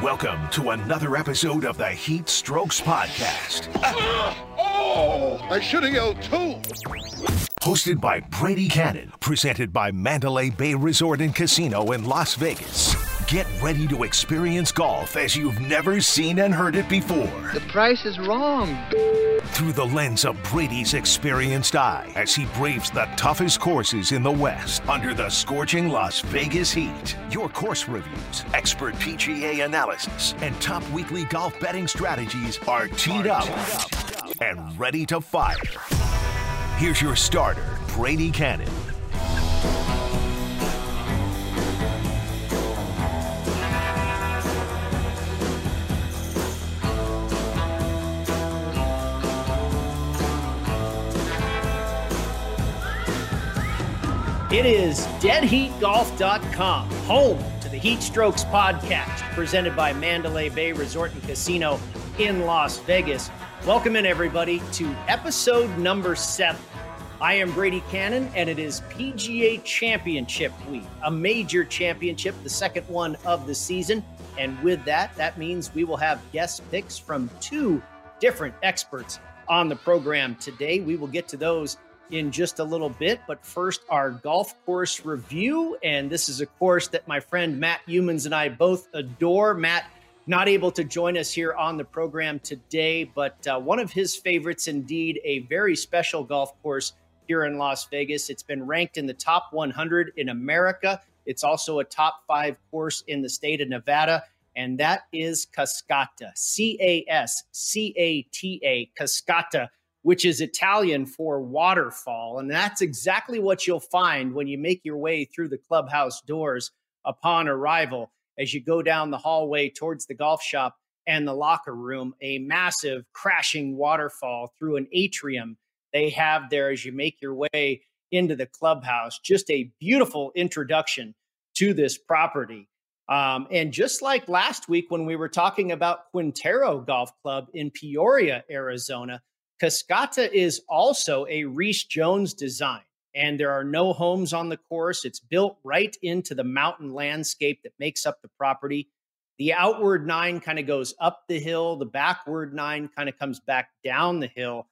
Welcome to another episode of the Heat Strokes Podcast. Oh, I should have yelled too. Hosted by Brady Kannon, presented by Mandalay Bay Resort and Casino in Las Vegas. Get ready to experience golf as you've never seen and heard it before. The price is wrong. Through the lens of Brady's experienced eye as he braves the toughest courses in the West under the scorching Las Vegas heat. Your course reviews, expert PGA analysis, and top weekly golf betting strategies are teed up and ready to fire. Here's your starter, Brady Kannon. It is deadheatgolf.com, home to the Heat Strokes podcast, presented by Mandalay Bay Resort and Casino in Las Vegas. Welcome in, everybody, to episode number seven. I am Brady Kannon, and it is PGA Championship Week, a major championship, the second one of the season. And with that, that means we will have guest picks from two different experts on the program today. We will get to those in just a little bit. But first, our golf course review. And this is a course that my friend Matt Youmans and I both adore. Matt, not able to join us here on the program today, but uh, one of his favorites, indeed, a very special golf course here in Las Vegas. It's been ranked in the top 100 in America. It's also a top five course in the state of Nevada, and that is Cascata, C A S C A T A, Cascata which is Italian for waterfall. And that's exactly what you'll find when you make your way through the clubhouse doors upon arrival. As you go down the hallway towards the golf shop and the locker room, a massive crashing waterfall through an atrium they have there as you make your way into the clubhouse. Just a beautiful introduction to this property. Um, and just like last week when we were talking about Quintero Golf Club in Peoria, Arizona, Cascata is also a Rees Jones design, and there are no homes on the course. It's built right into the mountain landscape that makes up the property. The outward nine kind of goes up the hill, the backward nine kind of comes back down the hill.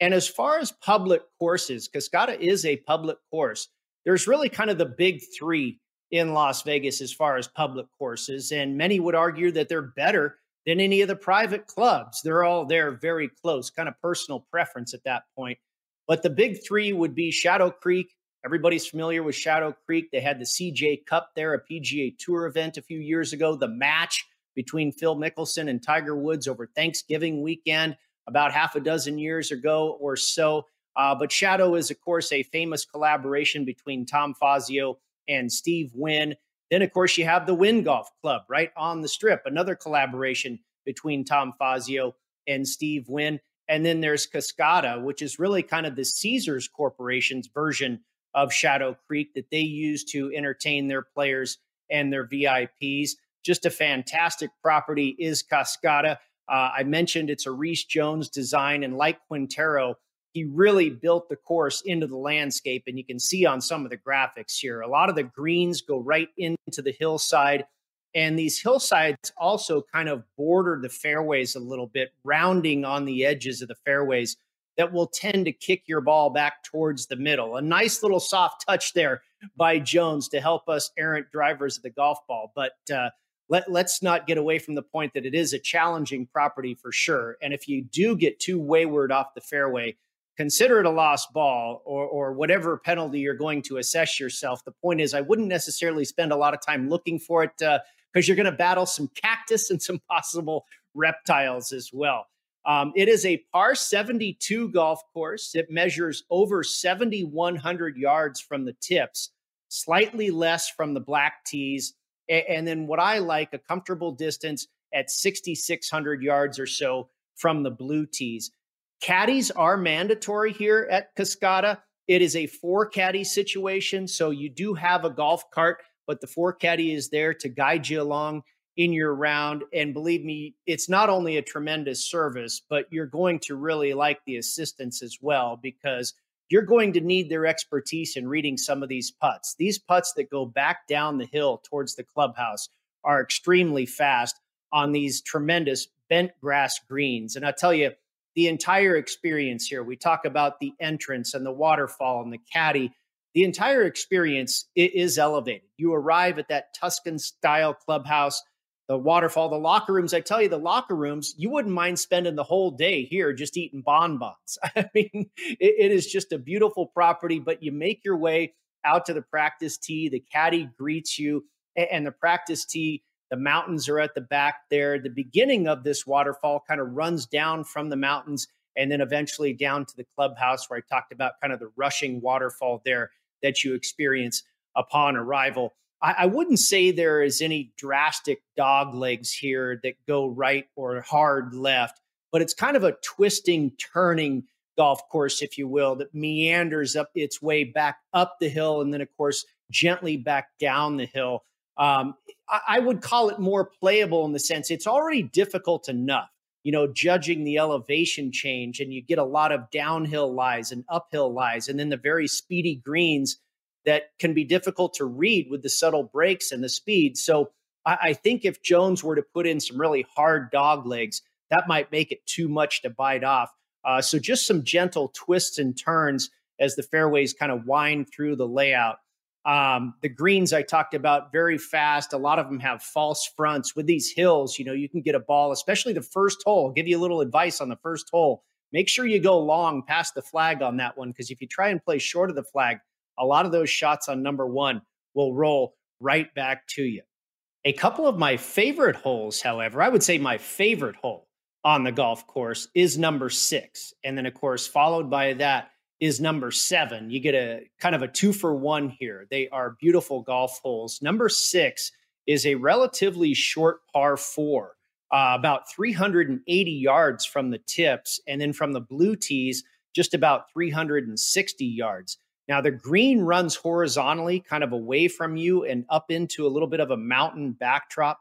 And as far as public courses, Cascata is a public course. There's really kind of the big three in Las Vegas as far as public courses. And many would argue that they're better than any of the private clubs. They're all there very close, kind of personal preference at that point. But the big three would be Shadow Creek. Everybody's familiar with Shadow Creek. They had the CJ Cup there, a PGA Tour event a few years ago, the match between Phil Mickelson and Tiger Woods over Thanksgiving weekend about half a dozen years ago or so. Uh, but Shadow is, of course, a famous collaboration between Tom Fazio and Steve Wynn. Then, of course, you have the Wynn Golf Club right on the strip, another collaboration between Tom Fazio and Steve Wynn. And then there's Cascata, which is really kind of the Caesars Corporation's version of Shadow Creek that they use to entertain their players and their VIPs. Just a fantastic property is Cascata. Uh, I mentioned it's a Rees Jones design, and like Quintero, he really built the course into the landscape. And you can see on some of the graphics here, a lot of the greens go right into the hillside. And these hillsides also kind of border the fairways a little bit, rounding on the edges of the fairways that will tend to kick your ball back towards the middle. A nice little soft touch there by Jones to help us errant drivers of the golf ball. But uh, let, let's not get away from the point that it is a challenging property for sure. And if you do get too wayward off the fairway, consider it a lost ball or, or whatever penalty you're going to assess yourself. The point is, I wouldn't necessarily spend a lot of time looking for it because uh, you're going to battle some cactus and some possible reptiles as well. Um, it is a par 72 golf course. It measures over 7,100 yards from the tips, slightly less from the black tees. And, and then what I like, a comfortable distance at 6,600 yards or so from the blue tees. Caddies are mandatory here at Cascata. It is a forecaddie situation. So you do have a golf cart, but the forecaddie is there to guide you along in your round. And believe me, it's not only a tremendous service, but you're going to really like the assistance as well because you're going to need their expertise in reading some of these putts. These putts that go back down the hill towards the clubhouse are extremely fast. on these tremendous bent grass greens. And I tell you, the entire experience here, we talk about the entrance and the waterfall and the caddy. The entire experience is elevated. You arrive at that Tuscan style clubhouse, the waterfall, the locker rooms. I tell you, the locker rooms, you wouldn't mind spending the whole day here just eating bonbons. I mean, it, it is just a beautiful property, but you make your way out to the practice tee. The caddy greets you, and the practice tee the mountains are at the back there. The beginning of this waterfall kind of runs down from the mountains and then eventually down to the clubhouse where I talked about kind of the rushing waterfall there that you experience upon arrival. I, I wouldn't say there is any drastic dog legs here that go right or hard left, but it's kind of a twisting, turning golf course, if you will, that meanders up its way back up the hill and then, of course, gently back down the hill. Um, I, I would call it more playable in the sense it's already difficult enough, you know, judging the elevation change, and you get a lot of downhill lies and uphill lies, and then the very speedy greens that can be difficult to read with the subtle breaks and the speed. So I, I think if Jones were to put in some really hard dog legs, that might make it too much to bite off. Uh, so just some gentle twists and turns as the fairways kind of wind through the layout. Um, the greens I talked about very fast. A lot of them have false fronts with these hills. You know, you can get a ball, especially the first hole. I'll give you a little advice on the first hole. Make sure you go long past the flag on that one because if you try and play short of the flag, a lot of those shots on number one will roll right back to you. A couple of my favorite holes, however, I would say my favorite hole on the golf course is number six. And then, of course, followed by that is number seven. You get a kind of a two for one here. They are beautiful golf holes. Number six is a relatively short par four, uh, about 380 yards from the tips. And then from the blue tees, just about 360 yards. Now, the green runs horizontally, kind of away from you and up into a little bit of a mountain backdrop.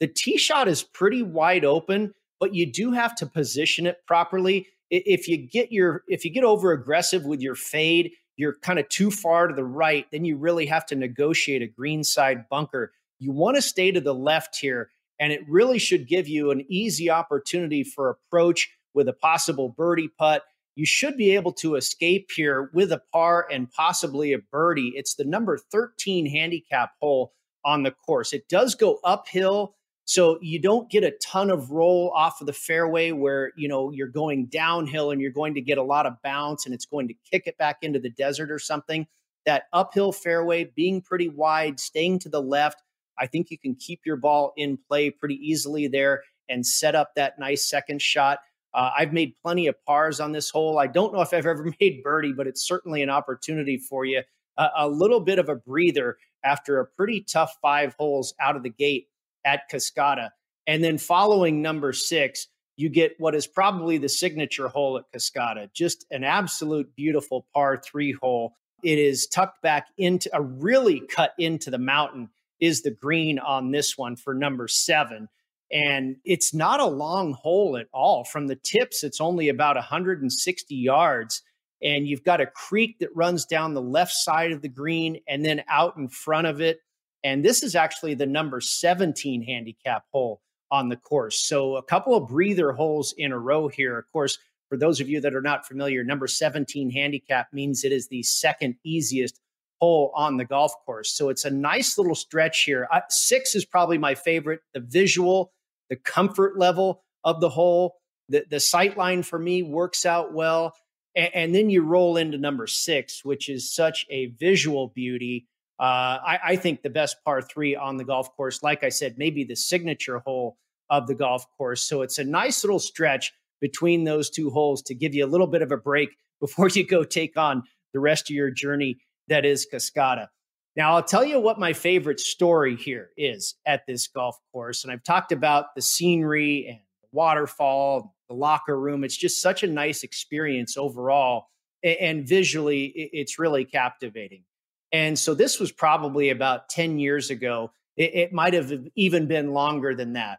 The tee shot is pretty wide open, but you do have to position it properly if you get your if you get over aggressive with your fade you're kind of too far to the right then you really have to negotiate a green side bunker. You want to stay to the left here and it really should give you an easy opportunity for approach with a possible birdie putt. You should be able to escape here with a par and possibly a birdie. It's the number 13 handicap hole on the course. It does go uphill so you don't get a ton of roll off of the fairway where, you know, you're going downhill and you're going to get a lot of bounce and it's going to kick it back into the desert or something. That uphill fairway being pretty wide, staying to the left, I think you can keep your ball in play pretty easily there and set up that nice second shot. Uh, I've made plenty of pars on this hole. I don't know if I've ever made birdie, but it's certainly an opportunity for you. Uh, a little bit of a breather after a pretty tough five holes out of the gate at Cascata. And then following number six, you get what is probably the signature hole at Cascata, just an absolute beautiful par three hole. It is tucked back into a really cut into the mountain, is the green on this one for number seven. And it's not a long hole at all. From the tips, it's only about 160 yards. And you've got a creek that runs down the left side of the green and then out in front of it and this is actually the number 17 handicap hole on the course. So a couple of breather holes in a row here. Of course, for those of you that are not familiar, number 17 handicap means it is the second easiest hole on the golf course. So it's a nice little stretch here. Uh, six is probably my favorite. The visual, the comfort level of the hole, the, the sight line for me works out well. And, and then you roll into number six, which is such a visual beauty. Uh, I, I, think the best par three on the golf course, like I said, maybe the signature hole of the golf course. So it's a nice little stretch between those two holes to give you a little bit of a break before you go take on the rest of your journey that is Cascata. Now, I'll tell you what my favorite story here is at this golf course. And I've talked about the scenery and the waterfall, the locker room. It's just such a nice experience overall. And visually, it's really captivating. And so this was probably about 10 years ago. It, it might have even been longer than that.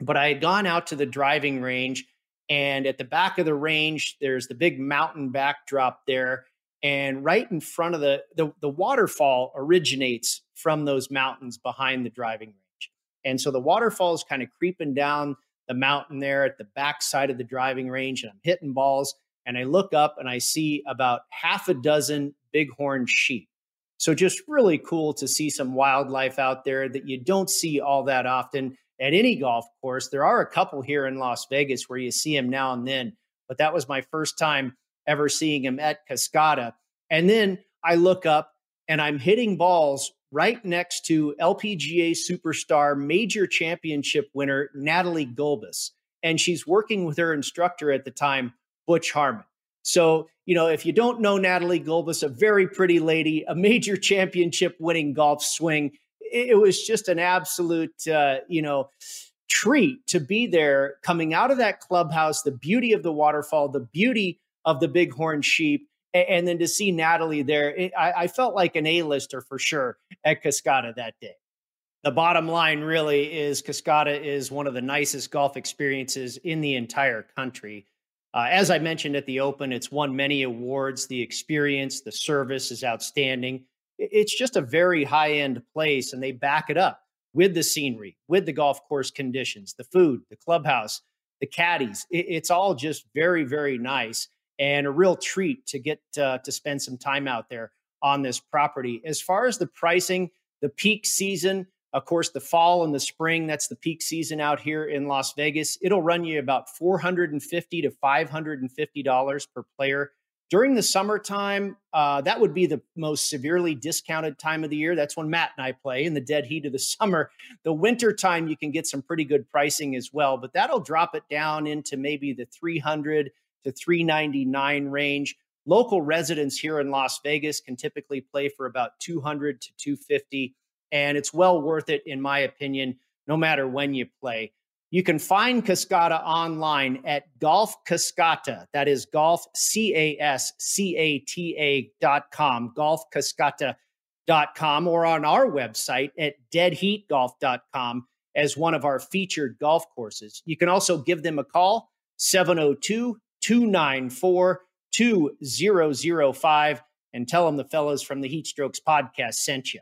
But I had gone out to the driving range, and at the back of the range, there's the big mountain backdrop there. And right in front of the, the, the waterfall originates from those mountains behind the driving range. And so the waterfall is kind of creeping down the mountain there at the back side of the driving range, and I'm hitting balls. And I look up and I see about half a dozen bighorn sheep. So just really cool to see some wildlife out there that you don't see all that often at any golf course. There are a couple here in Las Vegas where you see them now and then, but that was my first time ever seeing him at Cascata. And then I look up and I'm hitting balls right next to LPGA superstar major championship winner Natalie Gulbis. And she's working with her instructor at the time, Butch Harmon. So, you know, if you don't know Natalie Gulbis, a very pretty lady, a major championship winning golf swing, it, was just an absolute, uh, you know, treat to be there coming out of that clubhouse, the beauty of the waterfall, the beauty of the bighorn sheep and then to see Natalie there, it, I, I, felt like an A-lister for sure at Cascata that day. The bottom line really is Cascata is one of the nicest golf experiences in the entire country. Uh, as I mentioned at the Open, it's won many awards. The experience, the service is outstanding. It's just a very high end place, and they back it up with the scenery, with the golf course conditions, the food, the clubhouse, the caddies. It, it's all just very, very nice and a real treat to get uh, to spend some time out there on this property. As far as the pricing, the peak season, of course, the fall and the spring, that's the peak season out here in Las Vegas. It'll run you about 450 to $550 per player. During the summertime, uh, that would be the most severely discounted time of the year. That's when Matt and I play in the dead heat of the summer. The winter time, you can get some pretty good pricing as well, but that'll drop it down into maybe the 300 to 399 range. Local residents here in Las Vegas can typically play for about 200 to 250 and it's well worth it in my opinion no matter when you play. You can find Cascata online at Golf Cascata. That is golf c a s c a t a dot com, golfcascata.com, or on our website at deadheatgolf.com as one of our featured golf courses. You can also give them a call 702 294 2005 and tell them the fellows from the Heat Strokes podcast sent you.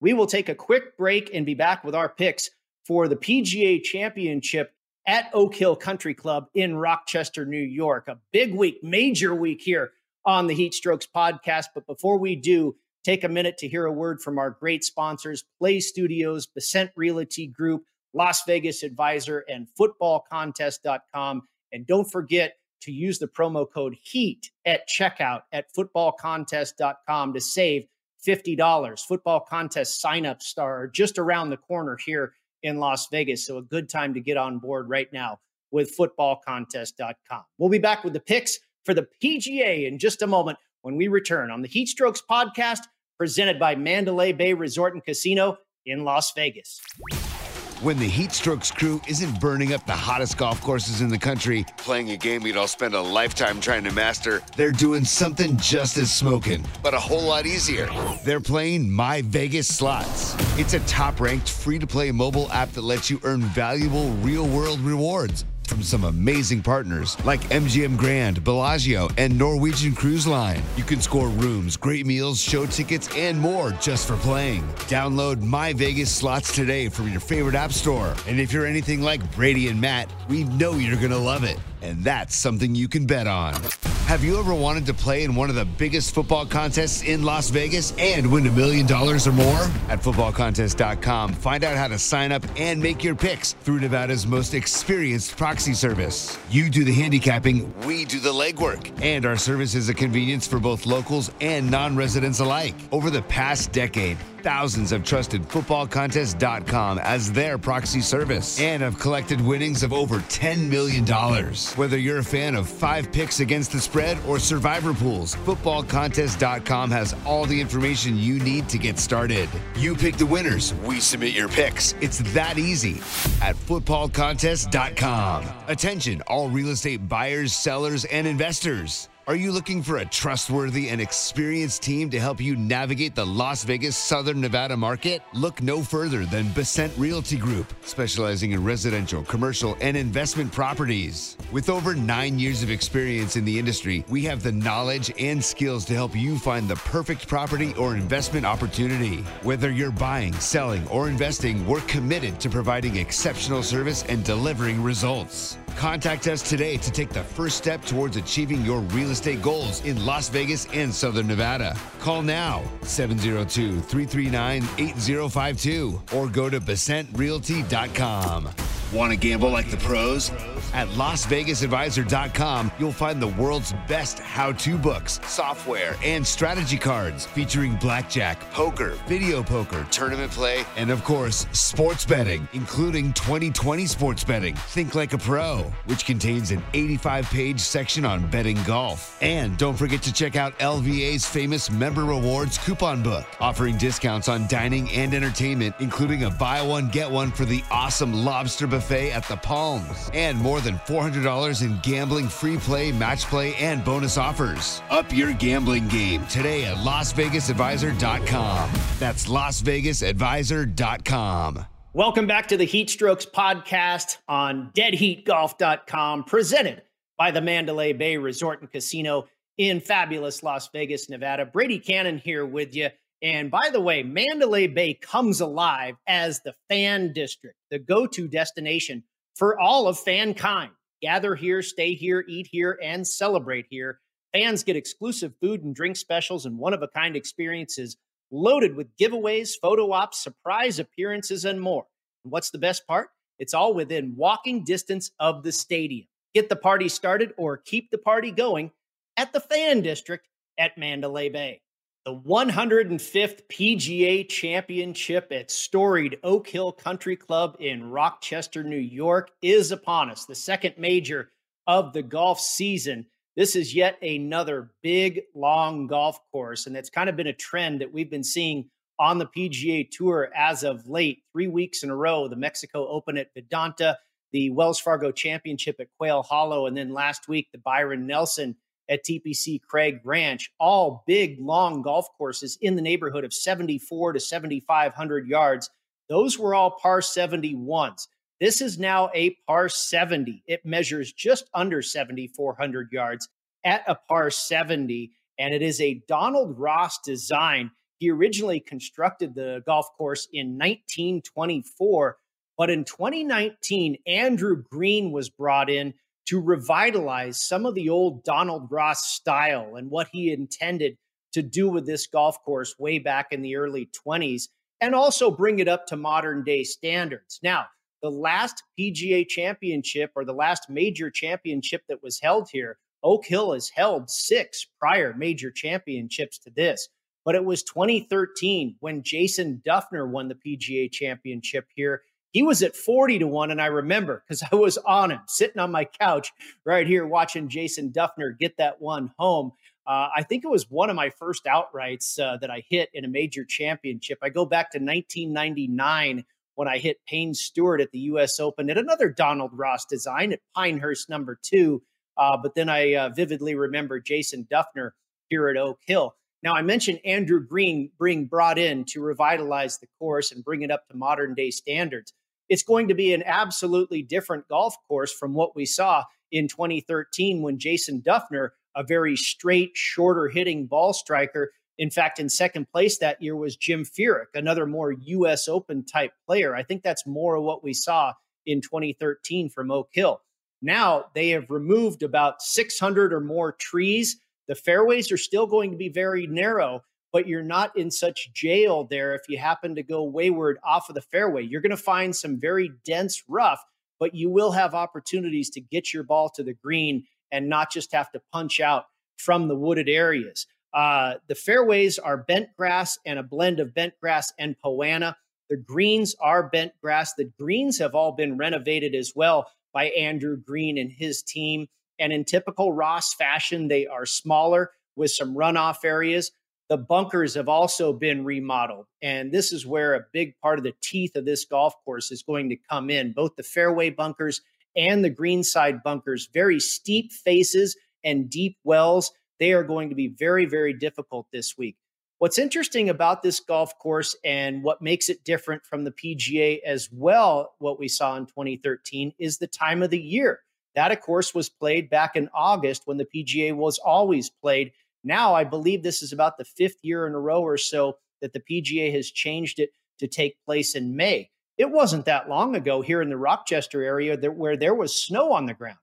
We will take a quick break and be back with our picks for the PGA Championship at Oak Hill Country Club in Rochester, New York. A big week, major week here on the Heat Strokes podcast. But before we do, take a minute to hear a word from our great sponsors Play Studios, Bessent Realty Group, Las Vegas Advisor, and footballcontest.com. And don't forget, to use the promo code HEAT at checkout at footballcontest.com to save $50. Football contest sign-up star just around the corner here in Las Vegas. So a good time to get on board right now with footballcontest.com. We'll be back with the picks for the PGA in just a moment when we return on the Heat Strokes podcast presented by Mandalay Bay Resort and Casino in Las Vegas. When the Heat Strokes crew isn't burning up the hottest golf courses in the country, playing a game you'd all spend a lifetime trying to master, they're doing something just as smoking, but a whole lot easier. They're playing My Vegas Slots. It's a top ranked free to play mobile app that lets you earn valuable real world rewards from some amazing partners like MGM Grand, Bellagio, and Norwegian Cruise Line. You can score rooms, great meals, show tickets, and more just for playing. Download My Vegas Slots today from your favorite app store. And if you're anything like Brady and Matt, we know you're going to love it. And that's something you can bet on. Have you ever wanted to play in one of the biggest football contests in Las Vegas and win a million dollars or more? At footballcontest.com, find out how to sign up and make your picks through Nevada's most experienced proxy service. You do the handicapping, we do the legwork. And our service is a convenience for both locals and non residents alike. Over the past decade, thousands have trusted footballcontest.com as their proxy service and have collected winnings of over $10 million. Whether you're a fan of five picks against the spread or survivor pools, footballcontest.com has all the information you need to get started. You pick the winners, we submit your picks. It's that easy at footballcontest.com. Attention, all real estate buyers, sellers, and investors. Are you looking for a trustworthy and experienced team to help you navigate the Las Vegas, Southern Nevada market? Look no further than Bessent Realty Group, specializing in residential, commercial, and investment properties. With over nine years of experience in the industry, we have the knowledge and skills to help you find the perfect property or investment opportunity. Whether you're buying, selling, or investing, we're committed to providing exceptional service and delivering results. Contact us today to take the first step towards achieving your real estate goals in Las Vegas and Southern Nevada. Call now 702 339 8052 or go to BessentRealty.com. Want to gamble like the pros? At LasVegasAdvisor.com, you'll find the world's best how to books, software, and strategy cards featuring blackjack, poker, video poker, tournament play, and of course, sports betting, including 2020 sports betting. Think like a pro, which contains an 85 page section on betting golf. And don't forget to check out LVA's famous Member Rewards coupon book, offering discounts on dining and entertainment, including a buy one, get one for the awesome lobster buffet at the Palms, and more than $400 in gambling free play, match play, and bonus offers. Up your gambling game today at LasVegasAdvisor.com. That's LasVegasAdvisor.com. Welcome back to the Heat Strokes podcast on deadheatgolf.com, presented by the Mandalay Bay Resort and Casino in fabulous Las Vegas, Nevada. Brady Kannon here with you. And by the way, Mandalay Bay comes alive as the fan district, the go to destination for all of fankind. Gather here, stay here, eat here, and celebrate here. Fans get exclusive food and drink specials and one of a kind experiences loaded with giveaways, photo ops, surprise appearances, and more. And what's the best part? It's all within walking distance of the stadium. Get the party started or keep the party going at the Fan District at Mandalay Bay. The 105th PGA Championship at storied Oak Hill Country Club in Rochester, New York is upon us, the second major of the golf season. This is yet another big, long golf course, and it's kind of been a trend that we've been seeing on the PGA Tour as of late. Three weeks in a row, the Mexico Open at Vidanta, the Wells Fargo Championship at Quail Hollow, and then last week, the Byron Nelson at TPC Craig Ranch, all big, long golf courses in the neighborhood of 74 to 7,500 yards. Those were all par 71s. This is now a par 70. It measures just under 7,400 yards at a par 70, and it is a Donald Ross design. He originally constructed the golf course in 1924, but in 2019, Andrew Green was brought in to revitalize some of the old Donald Ross style and what he intended to do with this golf course way back in the early 20s and also bring it up to modern day standards. Now, the last PGA championship or the last major championship that was held here, Oak Hill has held six prior major championships to this. But it was 2013 when Jason Dufner won the PGA championship here he was at 40 to 1 and i remember because i was on him sitting on my couch right here watching jason dufner get that one home. Uh, i think it was one of my first outrights uh, that i hit in a major championship. I go back to 1999 when i hit payne stewart at the us open at another donald ross design at pinehurst number two. Uh, but then i uh, vividly remember jason dufner here at oak hill now, I mentioned Andrew Green being brought in to revitalize the course and bring it up to modern day standards. It's going to be an absolutely different golf course from what we saw in 2013 when Jason Dufner, a very straight, shorter hitting ball striker, in fact, in second place that year was Jim Furyk, another more U.S. Open type player. I think that's more of what we saw in 2013 from Oak Hill. Now they have removed about 600 or more trees the fairways are still going to be very narrow, but you're not in such jail there if you happen to go wayward off of the fairway. You're going to find some very dense rough, but you will have opportunities to get your ball to the green and not just have to punch out from the wooded areas. Uh, the fairways are bent grass and a blend of bent grass and poa annua. The greens are bent grass. The greens have all been renovated as well by Andrew Green and his team. And in typical Ross fashion, they are smaller with some runoff areas. The bunkers have also been remodeled. And this is where a big part of the teeth of this golf course is going to come in both the fairway bunkers and the greenside bunkers, very steep faces and deep wells, they are going to be very, very difficult this week. What's interesting about this golf course and what makes it different from the PGA as well, what we saw in 2013, is the time of the year. That, of course, was played back in August when the PGA was always played. Now, I believe this is about the fifth year in a row or so that the PGA has changed it to take place in May. It wasn't that long ago here in the Rochester area that, where there was snow on the ground.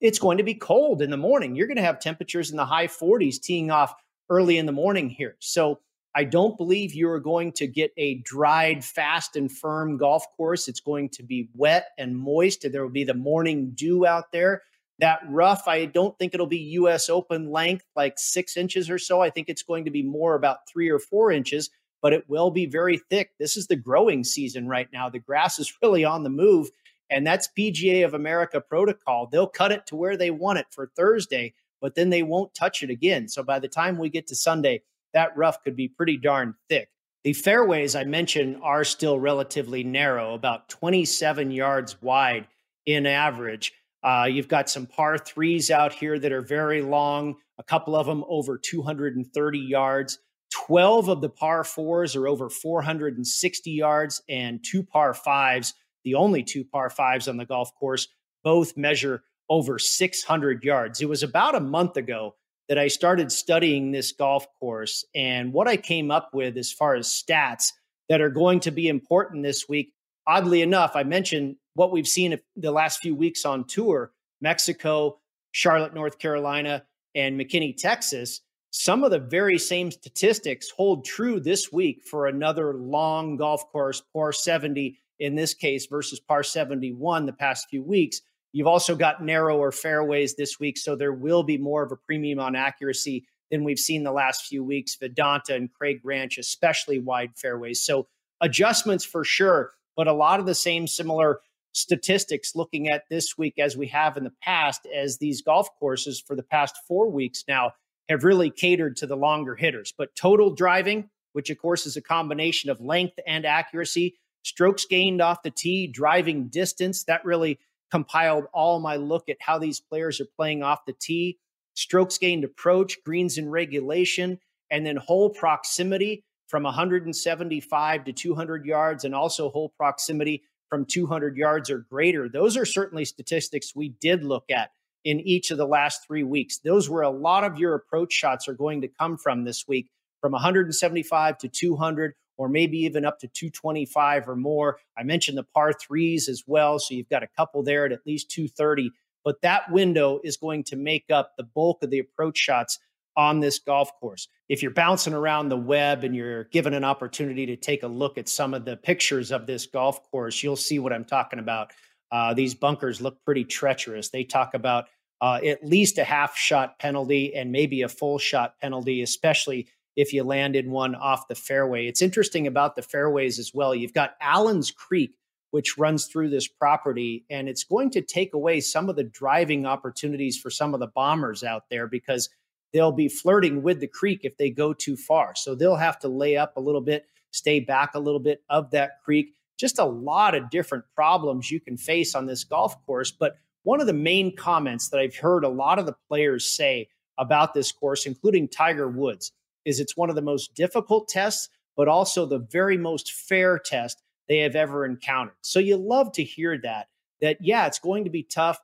It's going to be cold in the morning. You're going to have temperatures in the high 40s teeing off early in the morning here. So I don't believe you are going to get a dried, fast, and firm golf course. It's going to be wet and moist. There will be the morning dew out there. That rough, I don't think it'll be US Open length, like six inches or so. I think it's going to be more about three or four inches, but it will be very thick. This is the growing season right now. The grass is really on the move, and that's PGA of America protocol. They'll cut it to where they want it for Thursday, but then they won't touch it again. So by the time we get to Sunday, that rough could be pretty darn thick. The fairways I mentioned are still relatively narrow, about 27 yards wide in average. Uh, you've got some par threes out here that are very long, a couple of them over 230 yards. 12 of the par fours are over 460 yards, and two par fives, the only two par fives on the golf course, both measure over 600 yards. It was about a month ago that I started studying this golf course. And what I came up with as far as stats that are going to be important this week, oddly enough, I mentioned what we've seen the last few weeks on tour Mexico, Charlotte, North Carolina, and McKinney, Texas. Some of the very same statistics hold true this week for another long golf course, par 70 in this case versus par 71 the past few weeks. You've also got narrower fairways this week, so there will be more of a premium on accuracy than we've seen the last few weeks. Vidanta and Craig Ranch, especially wide fairways. So adjustments for sure, but a lot of the same similar statistics looking at this week as we have in the past, as these golf courses for the past four weeks now have really catered to the longer hitters. But total driving, which of course is a combination of length and accuracy, strokes gained off the tee, driving distance, that really compiled all my look at how these players are playing off the tee, strokes gained approach, greens in regulation, and then hole proximity from 175 to 200 yards, and also hole proximity from 200 yards or greater. Those are certainly statistics we did look at in each of the last three weeks. Those were a lot of your approach shots are going to come from this week from 175 to 200 or maybe even up to 225 or more. I mentioned the par threes as well. So you've got a couple there at at least 230. But that window is going to make up the bulk of the approach shots on this golf course. If you're bouncing around the web and you're given an opportunity to take a look at some of the pictures of this golf course, you'll see what I'm talking about. Uh, these bunkers look pretty treacherous. They talk about uh, at least a half shot penalty and maybe a full shot penalty, especially if you landed one off the fairway. It's interesting about the fairways as well. You've got Allen's Creek, which runs through this property, and it's going to take away some of the driving opportunities for some of the bombers out there because they'll be flirting with the creek if they go too far. So they'll have to lay up a little bit, stay back a little bit of that creek. Just a lot of different problems you can face on this golf course. But one of the main comments that I've heard a lot of the players say about this course, including Tiger Woods, is it's one of the most difficult tests, but also the very most fair test they have ever encountered. So you love to hear that, that yeah, it's going to be tough,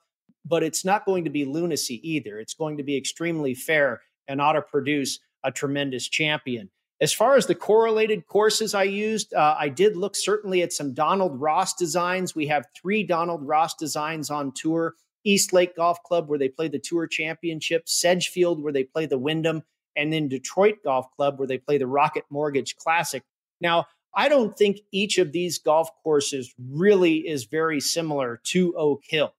but it's not going to be lunacy either. It's going to be extremely fair and ought to produce a tremendous champion. As far as the correlated courses I used, uh, I did look certainly at some Donald Ross designs. We have three Donald Ross designs on tour. East Lake Golf Club, where they play the Tour Championship, Sedgefield, where they play the Wyndham, and then Detroit Golf Club, where they play the Rocket Mortgage Classic. Now, I don't think each of these golf courses really is very similar to Oak Hill,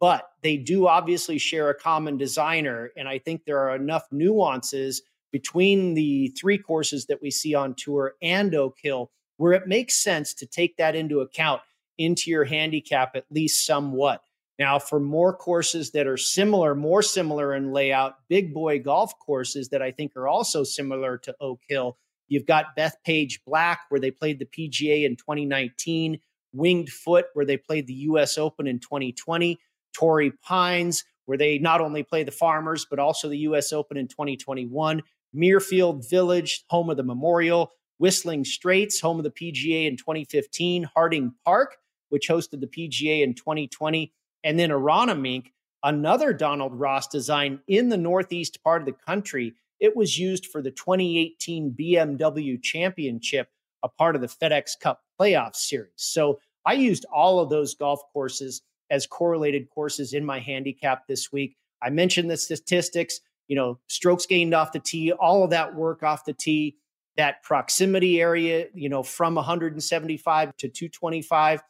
but they do obviously share a common designer. And I think there are enough nuances between the three courses that we see on tour and Oak Hill where it makes sense to take that into account into your handicap at least somewhat. Now, for more courses that are similar, more similar in layout, big boy golf courses that I think are also similar to Oak Hill, you've got Bethpage Black, where they played the PGA in 2019, Winged Foot, where they played the US Open in 2020, Torrey Pines, where they not only play the Farmers, but also the U.S. Open in 2021. Muirfield Village, home of the Memorial. Whistling Straits, home of the PGA in 2015. Harding Park, which hosted the PGA in 2020. And then Aronimink, another Donald Ross design in the northeast part of the country. It was used for the 2018 BMW Championship, a part of the FedEx Cup playoff series. So I used all of those golf courses as correlated courses in my handicap this week. I mentioned the statistics, you know, strokes gained off the tee, all of that work off the tee, that proximity area, you know, from 175 to 225,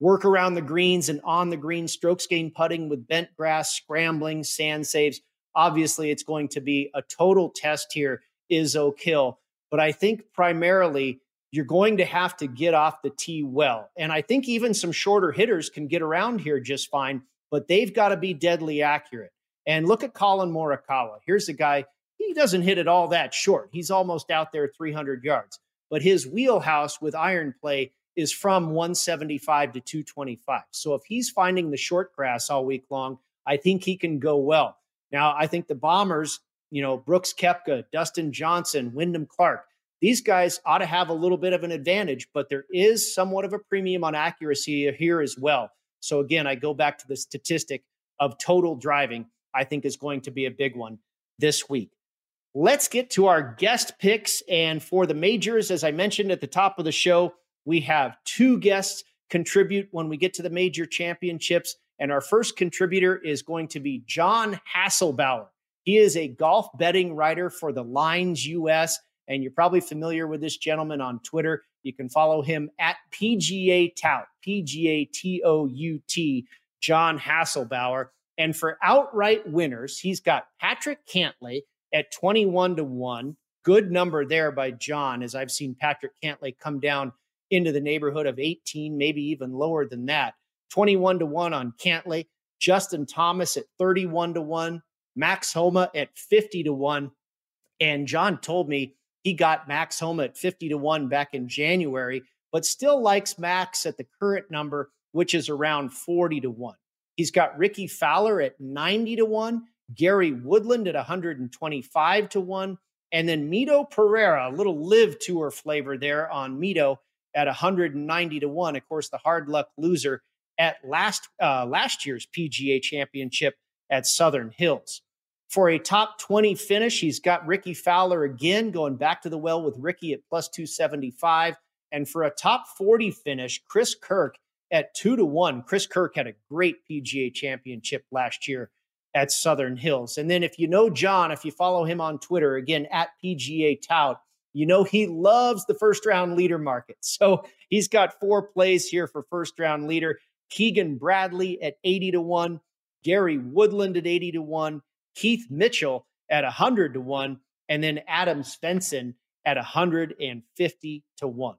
work around the greens and on the green, strokes gained putting with bent grass, scrambling, sand saves. Obviously, it's going to be a total test here, is Oak Hill. But I think primarily you're going to have to get off the tee well. And I think even some shorter hitters can get around here just fine, but they've got to be deadly accurate. And look at Collin Morikawa. Here's a guy, he doesn't hit it all that short. He's almost out there 300 yards, but his wheelhouse with iron play is from 175 to 225. So if he's finding the short grass all week long, I think he can go well. Now, I think the Bombers, you know, Brooks Koepka, Dustin Johnson, Wyndham Clark, these guys ought to have a little bit of an advantage, but there is somewhat of a premium on accuracy here as well. So again, I go back to the statistic of total driving, I think is going to be a big one this week. Let's get to our guest picks. And for the majors, as I mentioned at the top of the show, we have two guests contribute when we get to the major championships. And our first contributor is going to be John Haslbauer. He is a golf betting writer for the Lines US and you're probably familiar with this gentleman on Twitter. You can follow him at PGA Tout, P G A T O U T, John Haslbauer. And for outright winners, he's got Patrick Cantlay at 21 to 1. Good number there by John, as I've seen Patrick Cantlay come down into the neighborhood of 18, maybe even lower than that. 21 to 1 on Cantlay, Justin Thomas at 31 to 1. Max Homa at 50 to 1. And John told me he got Max Homa at 50 to 1 back in January, but still likes Max at the current number, which is around 40 to 1. He's got Rickie Fowler at 90 to 1, Gary Woodland at 125 to 1, and then Mito Pereira, a little live tour flavor there on Mito at 190 to 1. Of course, the hard luck loser at last uh, last year's PGA championship at Southern Hills. For a top 20 finish, he's got Rickie Fowler again going back to the well with Rickie at plus 275. And for a top 40 finish, Chris Kirk at two to one. Chris Kirk had a great PGA championship last year at Southern Hills. And then if you know John, if you follow him on Twitter, again at PGA Tout, you know he loves the first round leader market. So he's got four plays here for first round leader. Keegan Bradley at 80 to 1, Gary Woodland at 80 to 1, Keith Mitchell at 100 to 1, and then Adam Svensson at 150 to 1.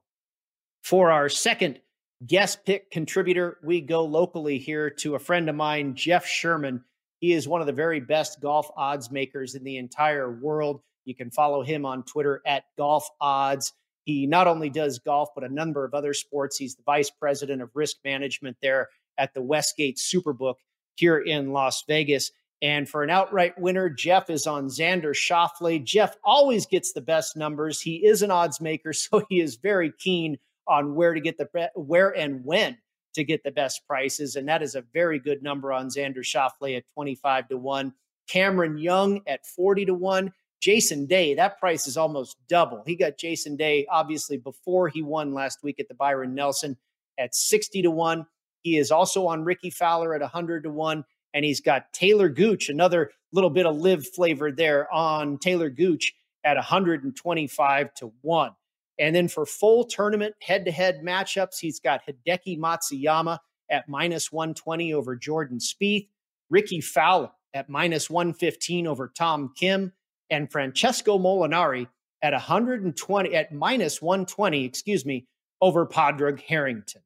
For our second guest pick contributor, we go locally here to a friend of mine, Jeff Sherman. He is one of the very best golf odds makers in the entire world. You can follow him on Twitter at Golf Odds. He not only does golf, but a number of other sports. He's the vice president of risk management there at the Westgate Superbook here in Las Vegas. And for an outright winner, Jeff is on Xander Schauffele. Jeff always gets the best numbers. He is an odds maker, so he is very keen on where to get the where and when to get the best prices. And that is a very good number on Xander Schauffele at 25 to 1. Cameron Young at 40 to 1. Jason Day, that price is almost double. He got Jason Day obviously before he won last week at the Byron Nelson at 60 to 1. He is also on Rickie Fowler at 100 to 1 and he's got Taylor Gooch, another little bit of live flavor there on Taylor Gooch at 125 to 1. And then for full tournament head to head matchups, he's got Hideki Matsuyama at minus 120 over Jordan Spieth, Rickie Fowler at minus 115 over Tom Kim, and Francesco Molinari at 120 at minus 120, excuse me, over Padraig Harrington.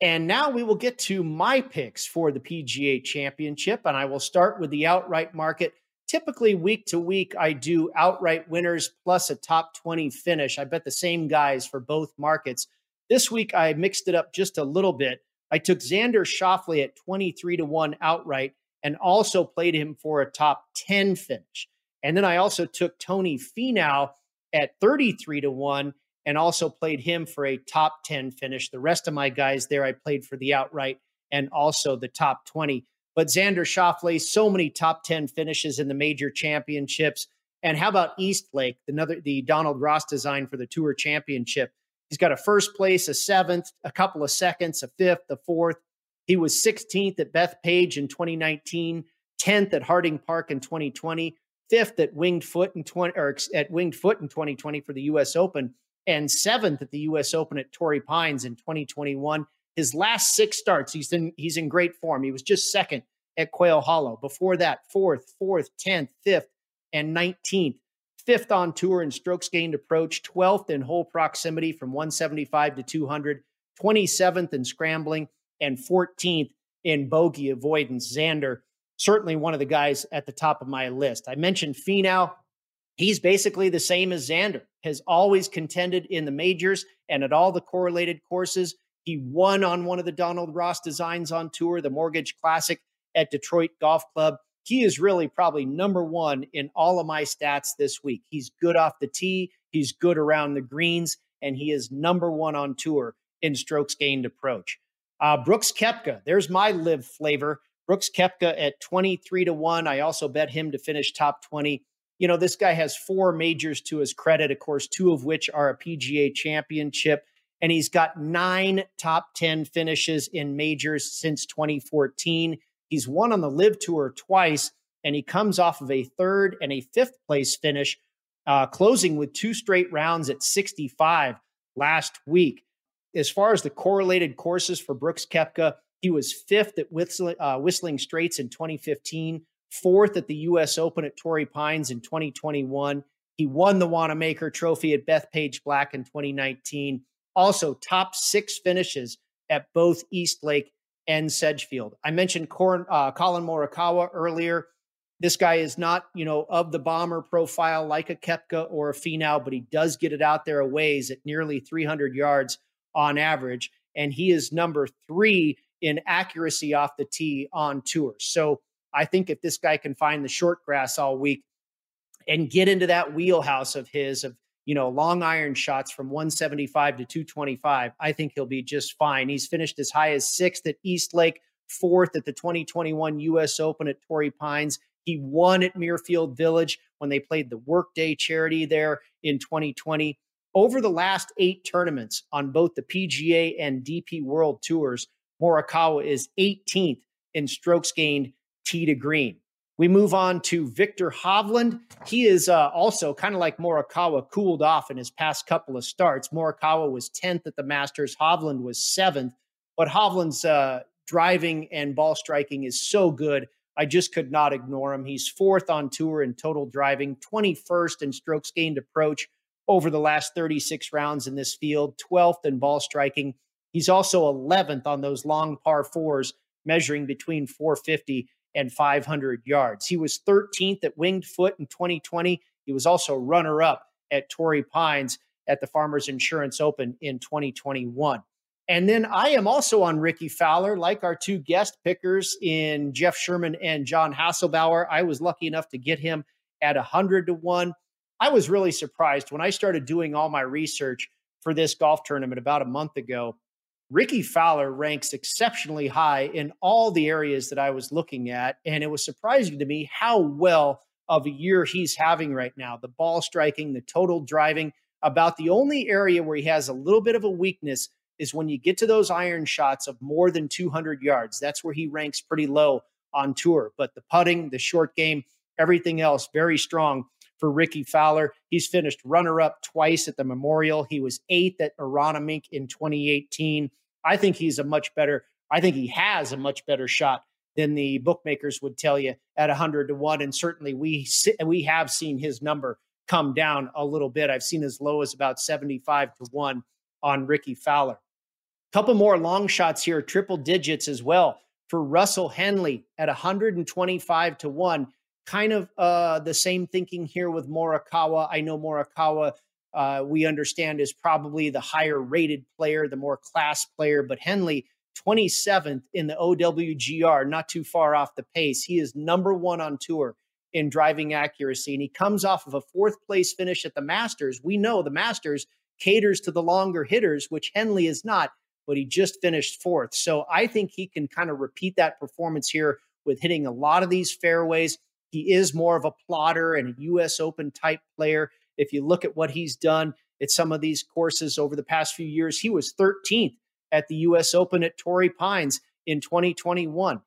And now we will get to my picks for the PGA Championship, and I will start with the outright market. Typically, week to week, I do outright winners plus a top 20 finish. I bet the same guys for both markets. This week, I mixed it up just a little bit. I took Xander Schauffele at 23 to 1 outright, and also played him for a top 10 finish. And then I also took Tony Finau at 33 to 1 and also played him for a top 10 finish. The rest of my guys there I played for the outright and also the top 20. But Xander Schauffele, so many top 10 finishes in the major championships. And how about East Lake, another the Donald Ross design for the Tour Championship? He's got a first place, a seventh, a couple of seconds, a fifth, a fourth. He was 16th at Bethpage in 2019, 10th at Harding Park in 2020, fifth at Winged Foot in 20 or at Winged Foot in 2020 for the U.S. Open, and seventh at the U.S. Open at Torrey Pines in 2021. His last six starts, he's in he's in great form. He was just second at Quail Hollow. Before that, fourth, fourth, tenth, fifth, and 19th. Fifth on tour in strokes gained approach, 12th in hole proximity from 175 to 200, 27th in scrambling, and 14th in bogey avoidance. Xander, certainly one of the guys at the top of my list. I mentioned Finau. He's basically the same as Xander, has always contended in the majors and at all the correlated courses. He won on one of the Donald Ross designs on tour, the Mortgage Classic at Detroit Golf Club. He is really probably number one in all of my stats this week. He's good off the tee, he's good around the greens, and he is number one on tour in strokes gained approach. Uh, Brooks Koepka, there's my LIV flavor. Brooks Koepka at 23 to 1. I also bet him to finish top 20. You know, this guy has four majors to his credit, of course, two of which are a PGA championship. And he's got nine top 10 finishes in majors since 2014. He's won on the LIV Tour twice, and he comes off of a third and a fifth place finish, uh, closing with two straight rounds at 65 last week. As far as the correlated courses for Brooks Koepka, he was fifth at Whistling, uh, Whistling Straits in 2015, fourth at the U.S. Open at Torrey Pines in 2021. He won the Wanamaker Trophy at Bethpage Black in 2019. Also, top six finishes at both East Lake and Sedgefield. I mentioned uh, Collin Morikawa earlier. This guy is not, you know, of the bomber profile like a Koepka or a Finau, but he does get it out there a ways at nearly 300 yards on average, and he is number three in accuracy off the tee on tour. So I think if this guy can find the short grass all week and get into that wheelhouse of his of you know, long iron shots from 175 to 225, I think he'll be just fine. He's finished as high as sixth at East Lake, fourth at the 2021 U.S. Open at Torrey Pines. He won at Muirfield Village when they played the Workday charity there in 2020. Over the last eight tournaments on both the PGA and DP World Tours, Morikawa is 18th in strokes gained tee to green. We move on to Viktor Hovland. He is uh, also kind of like Morikawa, cooled off in his past couple of starts. Morikawa was 10th at the Masters, Hovland was 7th, but Hovland's uh, driving and ball striking is so good. I just could not ignore him. He's fourth on tour in total driving, 21st in strokes gained approach over the last 36 rounds in this field, 12th in ball striking. He's also 11th on those long par fours, measuring between 450 and 500 yards. He was 13th at Winged Foot in 2020. He was also runner up at Torrey Pines at the Farmers Insurance Open in 2021. And then I am also on Rickie Fowler, like our two guest pickers in Jeff Sherman and John Haslbauer. I was lucky enough to get him at 100 to 1. I was really surprised when I started doing all my research for this golf tournament about a month ago. Rickie Fowler ranks exceptionally high in all the areas that I was looking at. And it was surprising to me how well of a year he's having right now the ball striking, the total driving. About the only area where he has a little bit of a weakness is when you get to those iron shots of more than 200 yards. That's where he ranks pretty low on tour. But the putting, the short game, everything else, very strong for Rickie Fowler. He's finished runner up twice at the Memorial. He was eighth at Aronimink in 2018. I think he's a much better, I think he has a much better shot than the bookmakers would tell you at 100 to 1. And certainly we, we have seen his number come down a little bit. I've seen as low as about 75 to 1 on Rickie Fowler. Couple more long shots here, triple digits as well for Russell Henley at 125 to 1 kind of uh, the same thinking here with Morikawa. I know Morikawa, uh, we understand, is probably the higher rated player, the more class player, but Henley 27th in the OWGR, not too far off the pace. He is number one on tour in driving accuracy, and he comes off of a fourth place finish at the Masters. We know the Masters caters to the longer hitters, which Henley is not, but he just finished fourth. So I think he can kind of repeat that performance here with hitting a lot of these fairways. He is more of a plotter and a U.S. Open type player. If you look at what he's done at some of these courses over the past few years, he was 13th at the U.S. Open at Torrey Pines in 2021.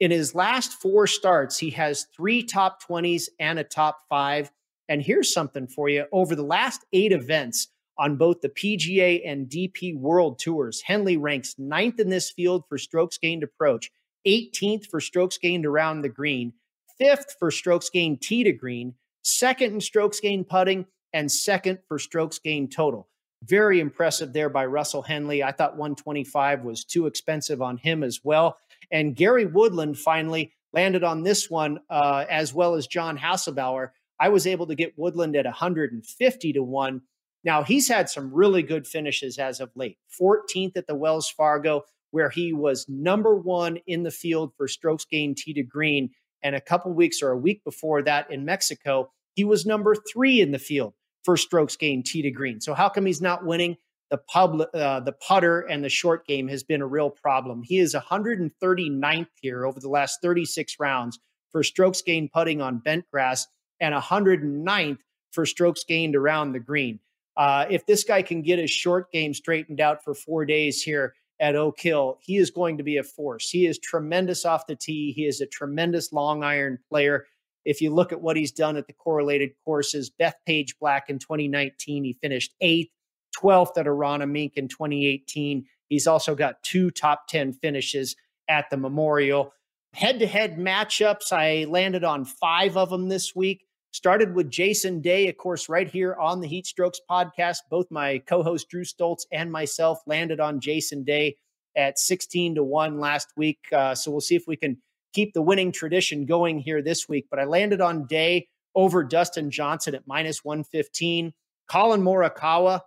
In his last four starts, he has three top 20s and a top five. And here's something for you over the last eight events on both the PGA and DP World Tours, Henley ranks ninth in this field for strokes gained approach, 18th for strokes gained around the green, fifth for strokes gained tee to green, second in strokes gained putting, and second for strokes gained total. Very impressive there by Russell Henley. I thought 125 was too expensive on him as well. And Gary Woodland finally landed on this one, uh, as well as John Haslbauer. I was able to get Woodland at 150 to 1. Now, he's had some really good finishes as of late 14th at the Wells Fargo, where he was number one in the field for strokes gained tee to green. And a couple weeks or a week before that in Mexico, he was number three in the field for strokes gained tee to green. So how come he's not winning? The pub, uh, the putter and the short game has been a real problem. He is 139th here over the last 36 rounds for strokes gained putting on bent grass and 109th for strokes gained around the green. Uh, if this guy can get his short game straightened out for four days here at Oak Hill, he is going to be a force. He is tremendous off the tee. He is a tremendous long iron player. If you look at what he's done at the correlated courses, Bethpage Black in 2019, he finished eighth, 12th at Aronimink in 2018. He's also got two top 10 finishes at the Memorial. Head to head matchups, I landed on five of them this week. Started with Jason Day, of course, right here on the Heat Strokes podcast. Both my co host Drew Stoltz and myself landed on Jason Day at 16 to 1 last week. Uh, so we'll see if we can keep the winning tradition going here this week. But I landed on Day over Dustin Johnson at minus 115, Collin Morikawa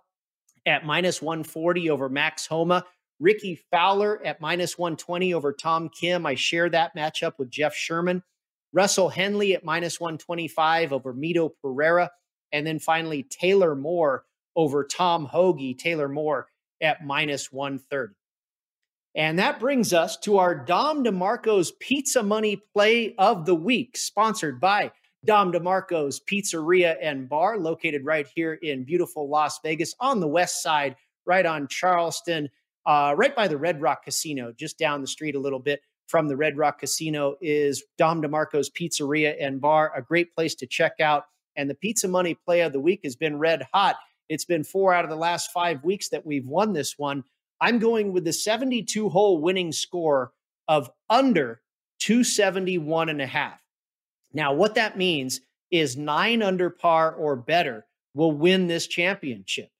at minus 140 over Max Homa, Rickie Fowler at minus 120 over Tom Kim. I share that matchup with Jeff Sherman. Russell Henley at minus 125 over Mito Pereira. And then finally, Taylor Moore over Tom Hoge. Taylor Moore at minus 130. And that brings us to our Dom DeMarco's Pizza Money Play of the Week, sponsored by Dom DeMarco's Pizzeria and Bar, located right here in beautiful Las Vegas on the west side, right on Charleston, uh, right by the Red Rock Casino, just down the street a little bit from the Red Rock Casino is Dom DeMarco's Pizzeria and Bar, a great place to check out. And the Pizza Money Play of the Week has been red hot. It's been four out of the last five weeks that we've won this one. I'm going with the 72 hole winning score of under 271 and a half. Now, what that means is nine under par or better will win this championship.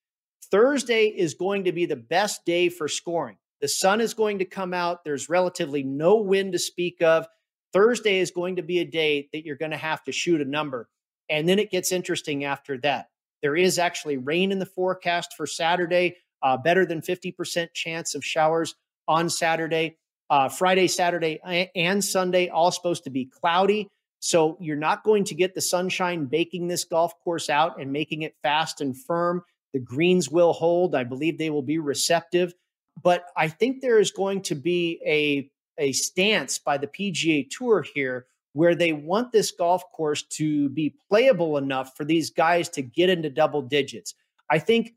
Thursday is going to be the best day for scoring. The sun is going to come out. There's relatively no wind to speak of. Thursday is going to be a day that you're going to have to shoot a number. And then it gets interesting after that. There is actually rain in the forecast for Saturday, uh, better than 50% chance of showers on Saturday. Uh, Friday, Saturday, and Sunday, all supposed to be cloudy. So you're not going to get the sunshine baking this golf course out and making it fast and firm. The greens will hold. I believe they will be receptive. But I think there is going to be a, a stance by the PGA Tour here where they want this golf course to be playable enough for these guys to get into double digits. I think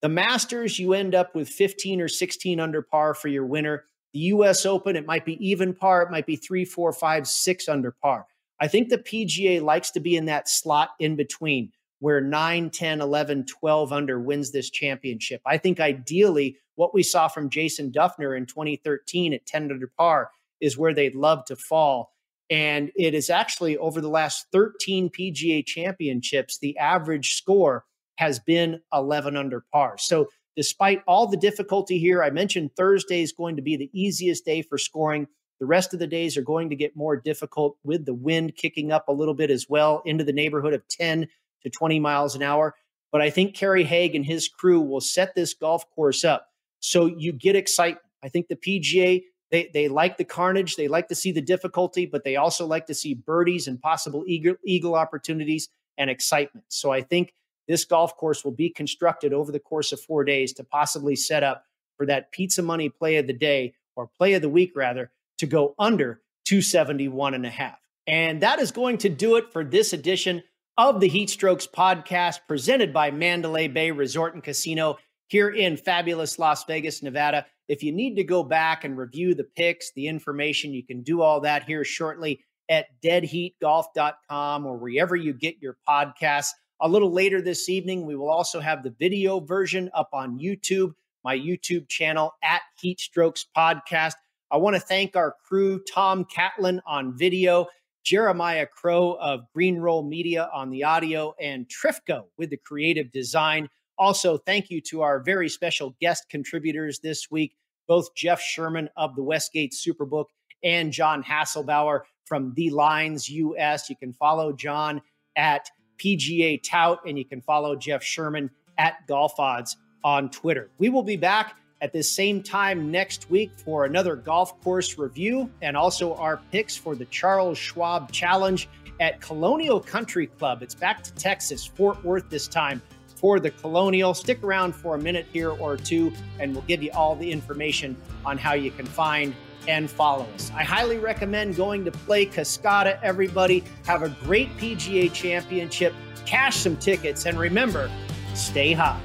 the Masters, you end up with 15 or 16 under par for your winner. The US Open, it might be even par, it might be three, four, five, six under par. I think the PGA likes to be in that slot in between where 9, 10, 11, 12 under wins this championship. I think ideally what we saw from Jason Dufner in 2013 at 10 under par is where they'd love to fall. And it is actually over the last 13 PGA championships, the average score has been 11 under par. So, despite all the difficulty here, I mentioned Thursday is going to be the easiest day for scoring. The rest of the days are going to get more difficult with the wind kicking up a little bit as well into the neighborhood of 10 to 20 miles an hour. But I think Kerry Haigh and his crew will set this golf course up so you get excitement. I think the PGA they they like the carnage, they like to see the difficulty, but they also like to see birdies and possible eagle, eagle opportunities and excitement. So I think this golf course will be constructed over the course of 4 days to possibly set up for that pizza money play of the day or play of the week rather to go under 271 and a half. And that is going to do it for this edition of the Heat Strokes podcast presented by Mandalay Bay Resort and Casino here in fabulous Las Vegas, Nevada. If you need to go back and review the picks, the information, you can do all that here shortly at deadheatgolf.com or wherever you get your podcasts. A little later this evening, we will also have the video version up on YouTube, my YouTube channel at Heat Strokes Podcast. I want to thank our crew, Tom Catlin on video, Jeremiah Crow of Green Roll Media on the audio, and Trifco with the creative design. Also, thank you to our very special guest contributors this week both Jeff Sherman of the Westgate Superbook and John Haslbauer from The Lines US. You can follow John at PGA Tout and you can follow Jeff Sherman at Golf Odds on Twitter. We will be back at this same time next week for another golf course review and also our picks for the Charles Schwab Challenge at Colonial Country Club. It's back to Texas, Fort Worth this time for the Colonial. Stick around for a minute here or two, and we'll give you all the information on how you can find and follow us. I highly recommend going to play Cascata, everybody. Have a great PGA championship, cash some tickets, and remember, stay hot.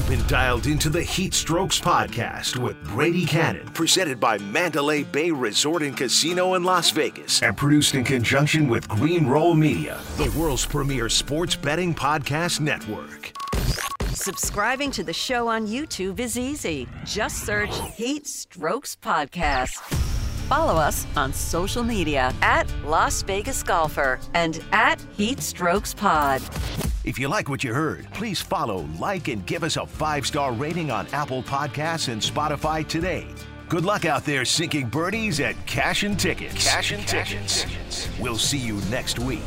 You've been dialed into the Heat Strokes podcast with Brady Kannon, presented by Mandalay Bay Resort and Casino in Las Vegas, and produced in conjunction with Green Roll Media, the world's premier sports betting podcast network. Subscribing to the show on YouTube is easy. Just search Heat Strokes Podcast. Follow us on social media at Las Vegas Golfer and at Heat Strokes Pod. If you like what you heard, please follow, like, and give us a five star rating on Apple Podcasts and Spotify today. Good luck out there sinking birdies at Cash and Tickets. Cash and Tickets. We'll see you next week.